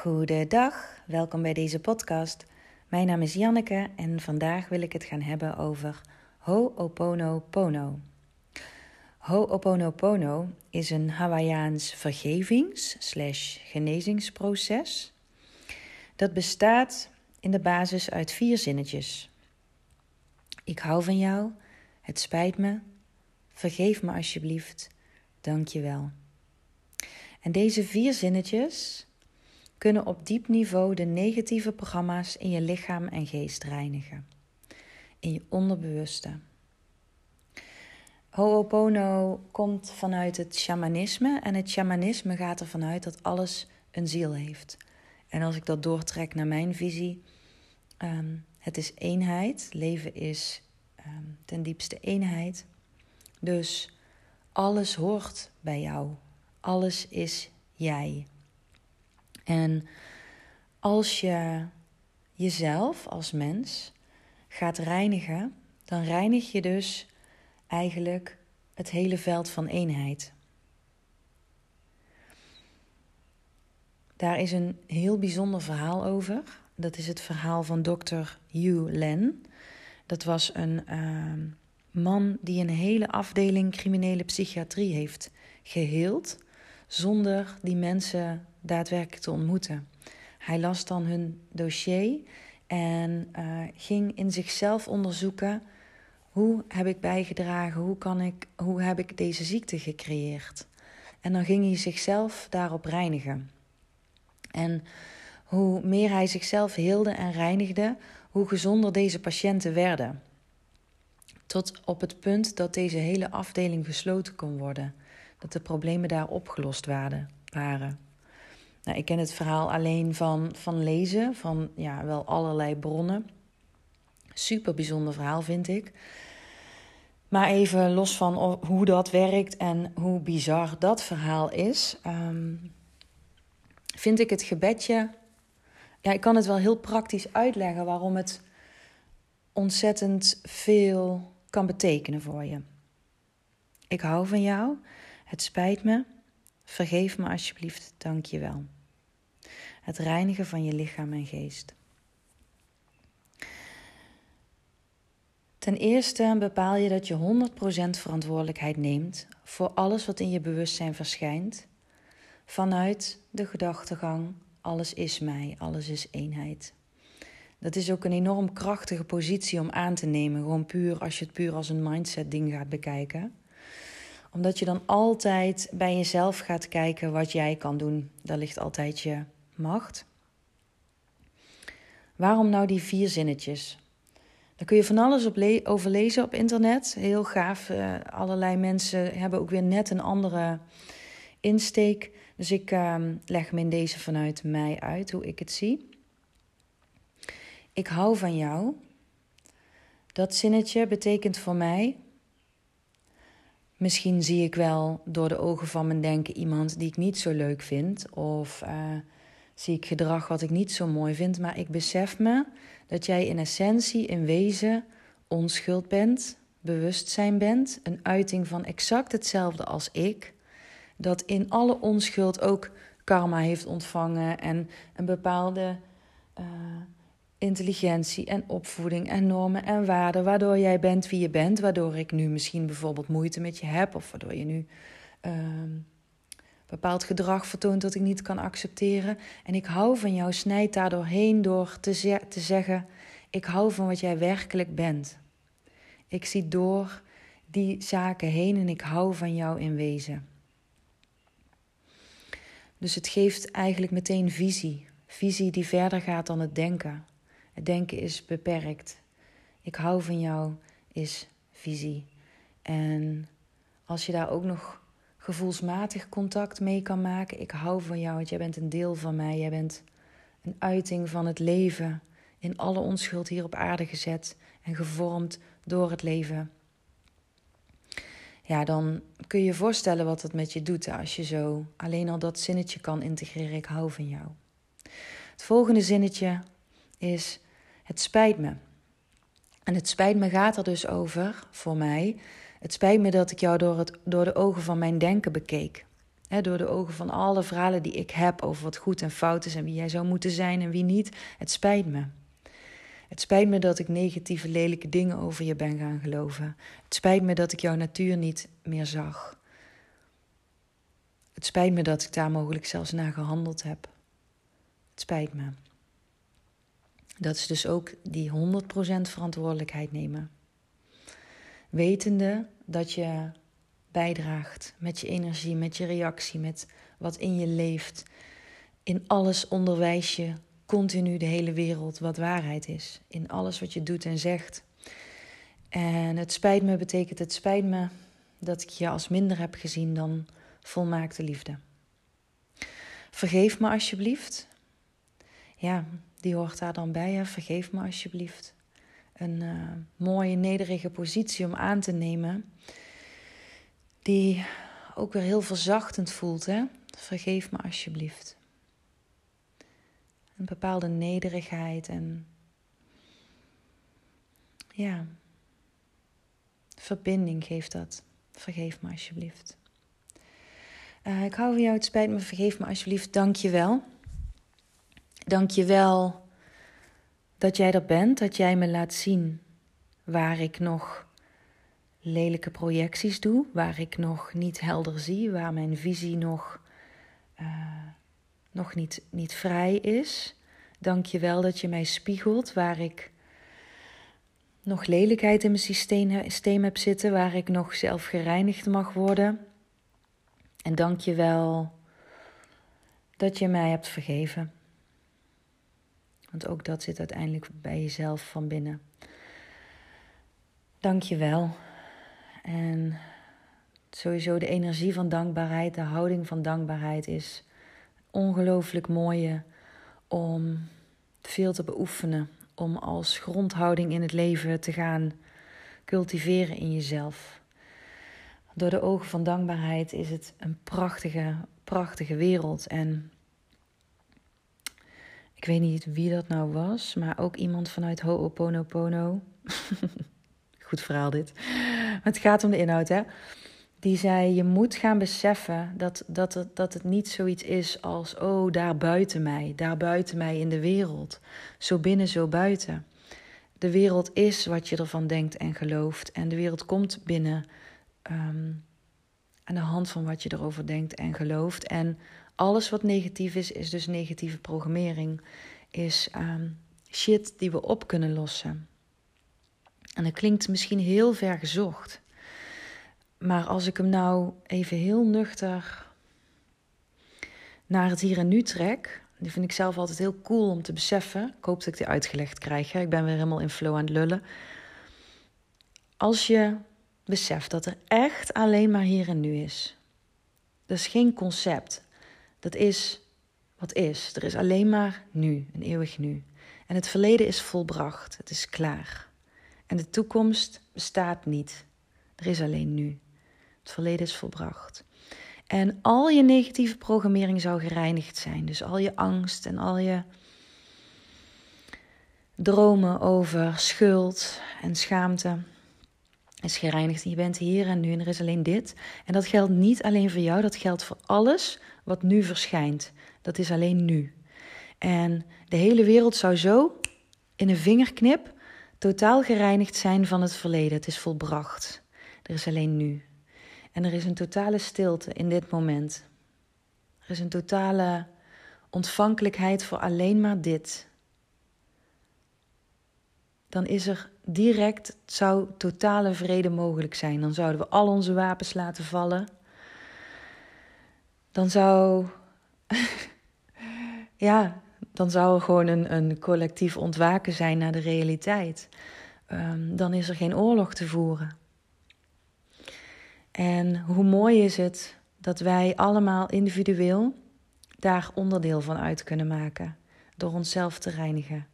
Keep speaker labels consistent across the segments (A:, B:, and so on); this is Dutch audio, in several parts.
A: Goedendag, welkom bij deze podcast. Mijn naam is Janneke en vandaag wil ik het gaan hebben over Ho'oponopono. Ho'oponopono is een Hawaiiaans vergevings-genezingsproces. Dat bestaat in de basis uit vier zinnetjes. Ik hou van jou, het spijt me, vergeef me alsjeblieft, dank je wel. En deze vier zinnetjes kunnen op diep niveau de negatieve programma's in je lichaam en geest reinigen. In je onderbewuste. Ho'opono komt vanuit het shamanisme en het shamanisme gaat ervan uit dat alles een ziel heeft. En als ik dat doortrek naar mijn visie, um, het is eenheid. Leven is um, ten diepste eenheid. Dus alles hoort bij jou. Alles is jij. En als je jezelf als mens gaat reinigen, dan reinig je dus eigenlijk het hele veld van eenheid. Daar is een heel bijzonder verhaal over. Dat is het verhaal van dokter Hugh Len. Dat was een uh, man die een hele afdeling criminele psychiatrie heeft geheeld, zonder die mensen daadwerkelijk te ontmoeten. Hij las dan hun dossier en uh, ging in zichzelf onderzoeken: hoe heb ik bijgedragen? Hoe, kan ik, hoe heb ik deze ziekte gecreëerd? En dan ging hij zichzelf daarop reinigen. En hoe meer hij zichzelf heelde en reinigde, hoe gezonder deze patiënten werden. Tot op het punt dat deze hele afdeling gesloten kon worden, dat de problemen daar opgelost waren. Nou, ik ken het verhaal alleen van, van lezen, van ja, wel allerlei bronnen. Super bijzonder verhaal vind ik. Maar even los van hoe dat werkt en hoe bizar dat verhaal is, um, vind ik het gebedje. Ja, ik kan het wel heel praktisch uitleggen waarom het ontzettend veel kan betekenen voor je. Ik hou van jou. Het spijt me. Vergeef me alsjeblieft, dank je wel. Het reinigen van je lichaam en geest. Ten eerste bepaal je dat je 100% verantwoordelijkheid neemt voor alles wat in je bewustzijn verschijnt, vanuit de gedachtegang: alles is mij, alles is eenheid. Dat is ook een enorm krachtige positie om aan te nemen, gewoon puur als je het puur als een mindset ding gaat bekijken omdat je dan altijd bij jezelf gaat kijken wat jij kan doen. Daar ligt altijd je macht. Waarom nou die vier zinnetjes? Daar kun je van alles op over lezen op internet. Heel gaaf. Uh, allerlei mensen hebben ook weer net een andere insteek. Dus ik uh, leg me in deze vanuit mij uit hoe ik het zie. Ik hou van jou. Dat zinnetje betekent voor mij Misschien zie ik wel door de ogen van mijn denken iemand die ik niet zo leuk vind. Of uh, zie ik gedrag wat ik niet zo mooi vind. Maar ik besef me dat jij in essentie, in wezen, onschuld bent, bewustzijn bent. Een uiting van exact hetzelfde als ik. Dat in alle onschuld ook karma heeft ontvangen en een bepaalde. Uh, intelligentie en opvoeding en normen en waarden, waardoor jij bent wie je bent, waardoor ik nu misschien bijvoorbeeld moeite met je heb of waardoor je nu uh, bepaald gedrag vertoont dat ik niet kan accepteren. En ik hou van jou, snijd daar doorheen door te, te zeggen: Ik hou van wat jij werkelijk bent. Ik zie door die zaken heen en ik hou van jou in wezen. Dus het geeft eigenlijk meteen visie. Visie die verder gaat dan het denken. Denken is beperkt. Ik hou van jou is visie. En als je daar ook nog gevoelsmatig contact mee kan maken. Ik hou van jou, want jij bent een deel van mij. Jij bent een uiting van het leven. In alle onschuld hier op aarde gezet en gevormd door het leven. Ja, dan kun je je voorstellen wat dat met je doet als je zo alleen al dat zinnetje kan integreren. Ik hou van jou. Het volgende zinnetje is: Het spijt me. En het spijt me gaat er dus over, voor mij. Het spijt me dat ik jou door, het, door de ogen van mijn denken bekeek. door de ogen van alle verhalen die ik heb over wat goed en fout is en wie jij zou moeten zijn en wie niet. Het spijt me. Het spijt me dat ik negatieve, lelijke dingen over je ben gaan geloven. Het spijt me dat ik jouw natuur niet meer zag. Het spijt me dat ik daar mogelijk zelfs naar gehandeld heb. Het spijt me. Dat is dus ook die 100% verantwoordelijkheid nemen. Wetende dat je bijdraagt met je energie, met je reactie, met wat in je leeft. In alles onderwijs je continu de hele wereld wat waarheid is. In alles wat je doet en zegt. En het spijt me betekent het spijt me dat ik je als minder heb gezien dan volmaakte liefde. Vergeef me alsjeblieft. Ja, die hoort daar dan bij. Hè? Vergeef me alsjeblieft. Een uh, mooie, nederige positie om aan te nemen. Die ook weer heel verzachtend voelt. Hè? Vergeef me alsjeblieft. Een bepaalde nederigheid en ja, verbinding geeft dat. Vergeef me alsjeblieft. Uh, ik hou van jou, het spijt me, vergeef me alsjeblieft. Dank je wel. Dank je wel dat jij er bent, dat jij me laat zien waar ik nog lelijke projecties doe, waar ik nog niet helder zie, waar mijn visie nog, uh, nog niet, niet vrij is. Dank je wel dat je mij spiegelt waar ik nog lelijkheid in mijn systeem, systeem heb zitten, waar ik nog zelf gereinigd mag worden. En dank je wel dat je mij hebt vergeven. Want ook dat zit uiteindelijk bij jezelf van binnen. Dank je wel. En sowieso de energie van dankbaarheid, de houding van dankbaarheid is ongelooflijk mooie om veel te beoefenen. Om als grondhouding in het leven te gaan cultiveren in jezelf. Door de ogen van dankbaarheid is het een prachtige, prachtige wereld. En ik weet niet wie dat nou was, maar ook iemand vanuit Ho'oponopono. Goed verhaal dit. Het gaat om de inhoud, hè. Die zei, je moet gaan beseffen dat, dat, het, dat het niet zoiets is als... oh, daar buiten mij, daar buiten mij in de wereld. Zo binnen, zo buiten. De wereld is wat je ervan denkt en gelooft. En de wereld komt binnen um, aan de hand van wat je erover denkt en gelooft. En alles wat negatief is, is dus negatieve programmering. Is um, shit die we op kunnen lossen. En dat klinkt misschien heel ver gezocht. Maar als ik hem nou even heel nuchter naar het hier en nu trek, die vind ik zelf altijd heel cool om te beseffen. Ik hoop dat ik die uitgelegd krijg. Hè? Ik ben weer helemaal in flow aan het lullen. Als je beseft dat er echt alleen maar hier en nu is. Dat is geen concept. Dat is wat is. Er is alleen maar nu, een eeuwig nu. En het verleden is volbracht. Het is klaar. En de toekomst bestaat niet. Er is alleen nu. Het verleden is volbracht. En al je negatieve programmering zou gereinigd zijn. Dus al je angst en al je dromen over schuld en schaamte is gereinigd. Je bent hier en nu en er is alleen dit. En dat geldt niet alleen voor jou, dat geldt voor alles wat nu verschijnt. Dat is alleen nu. En de hele wereld zou zo in een vingerknip totaal gereinigd zijn van het verleden. Het is volbracht. Er is alleen nu. En er is een totale stilte in dit moment. Er is een totale ontvankelijkheid voor alleen maar dit. Dan is er direct, zou totale vrede mogelijk zijn. Dan zouden we al onze wapens laten vallen. Dan zou. ja, dan zou er gewoon een, een collectief ontwaken zijn naar de realiteit. Um, dan is er geen oorlog te voeren. En hoe mooi is het dat wij allemaal individueel daar onderdeel van uit kunnen maken. Door onszelf te reinigen.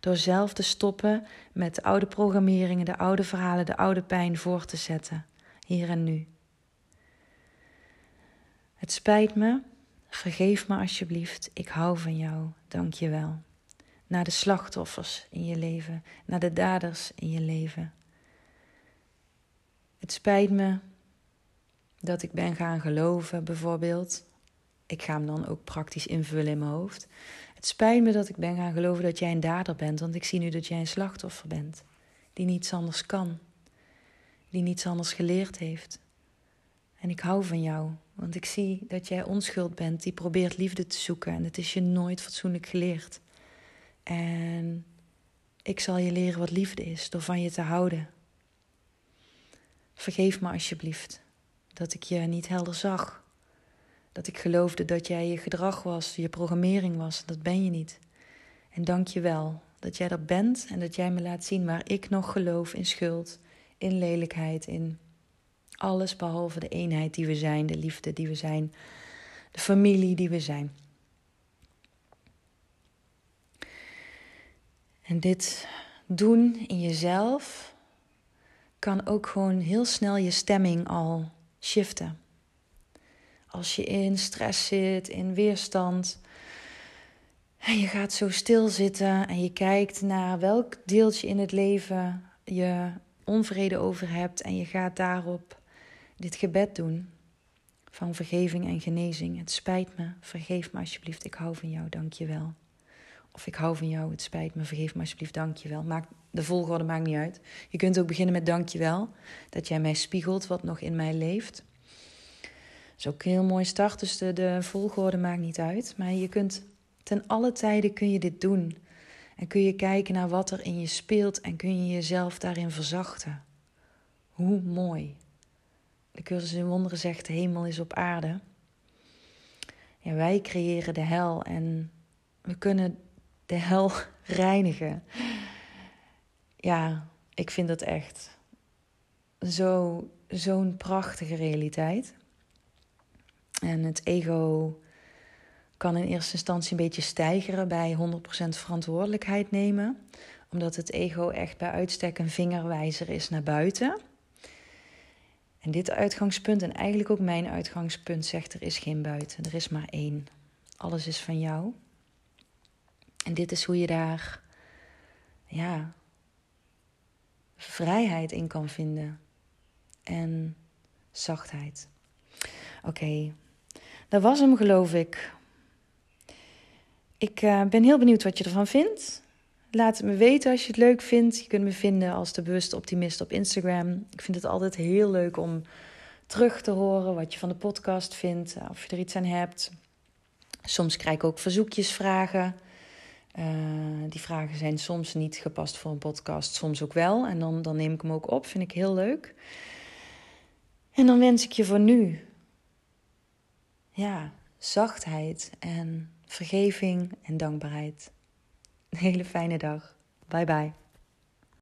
A: Door zelf te stoppen met de oude programmeringen, de oude verhalen, de oude pijn voor te zetten. Hier en nu. Het spijt me. Vergeef me alsjeblieft. Ik hou van jou. Dank je wel. Naar de slachtoffers in je leven, naar de daders in je leven. Het spijt me dat ik ben gaan geloven, bijvoorbeeld, ik ga hem dan ook praktisch invullen in mijn hoofd. Het spijt me dat ik ben gaan geloven dat jij een dader bent, want ik zie nu dat jij een slachtoffer bent. Die niets anders kan. Die niets anders geleerd heeft. En ik hou van jou, want ik zie dat jij onschuld bent die probeert liefde te zoeken en het is je nooit fatsoenlijk geleerd. En ik zal je leren wat liefde is door van je te houden. Vergeef me alsjeblieft dat ik je niet helder zag. Dat ik geloofde dat jij je gedrag was, je programmering was. Dat ben je niet. En dank je wel dat jij er bent en dat jij me laat zien waar ik nog geloof in schuld, in lelijkheid, in alles behalve de eenheid die we zijn, de liefde die we zijn, de familie die we zijn. En dit doen in jezelf kan ook gewoon heel snel je stemming al shiften. Als je in stress zit, in weerstand, en je gaat zo stilzitten en je kijkt naar welk deeltje in het leven je onvrede over hebt en je gaat daarop dit gebed doen van vergeving en genezing. Het spijt me, vergeef me alsjeblieft, ik hou van jou, dank je wel. Of ik hou van jou, het spijt me, vergeef me alsjeblieft, dank je wel. De volgorde maakt niet uit. Je kunt ook beginnen met dank je wel, dat jij mij spiegelt wat nog in mij leeft. Is ook heel mooi start, dus de, de volgorde maakt niet uit. Maar je kunt ten alle tijden kun je dit doen. En kun je kijken naar wat er in je speelt en kun je jezelf daarin verzachten. Hoe mooi. De cursus in wonderen zegt: de hemel is op aarde. Ja, wij creëren de hel en we kunnen de hel reinigen. Ja, ik vind dat echt zo, zo'n prachtige realiteit. En het ego kan in eerste instantie een beetje stijgeren bij 100% verantwoordelijkheid nemen, omdat het ego echt bij uitstek een vingerwijzer is naar buiten. En dit uitgangspunt, en eigenlijk ook mijn uitgangspunt, zegt er is geen buiten, er is maar één. Alles is van jou. En dit is hoe je daar, ja, vrijheid in kan vinden. En zachtheid. Oké, dat was hem geloof ik. Ik uh, ben heel benieuwd wat je ervan vindt. Laat het me weten als je het leuk vindt. Je kunt me vinden als de bewuste optimist op Instagram. Ik vind het altijd heel leuk om terug te horen wat je van de podcast vindt, eh, of je er iets aan hebt. Soms krijg ik ook verzoekjes, vragen. Uh, die vragen zijn soms niet gepast voor een podcast, soms ook wel. En dan, dan neem ik hem ook op, vind ik heel leuk. En dan wens ik je voor nu, ja, zachtheid en vergeving en dankbaarheid. Een hele fijne dag. Bye bye.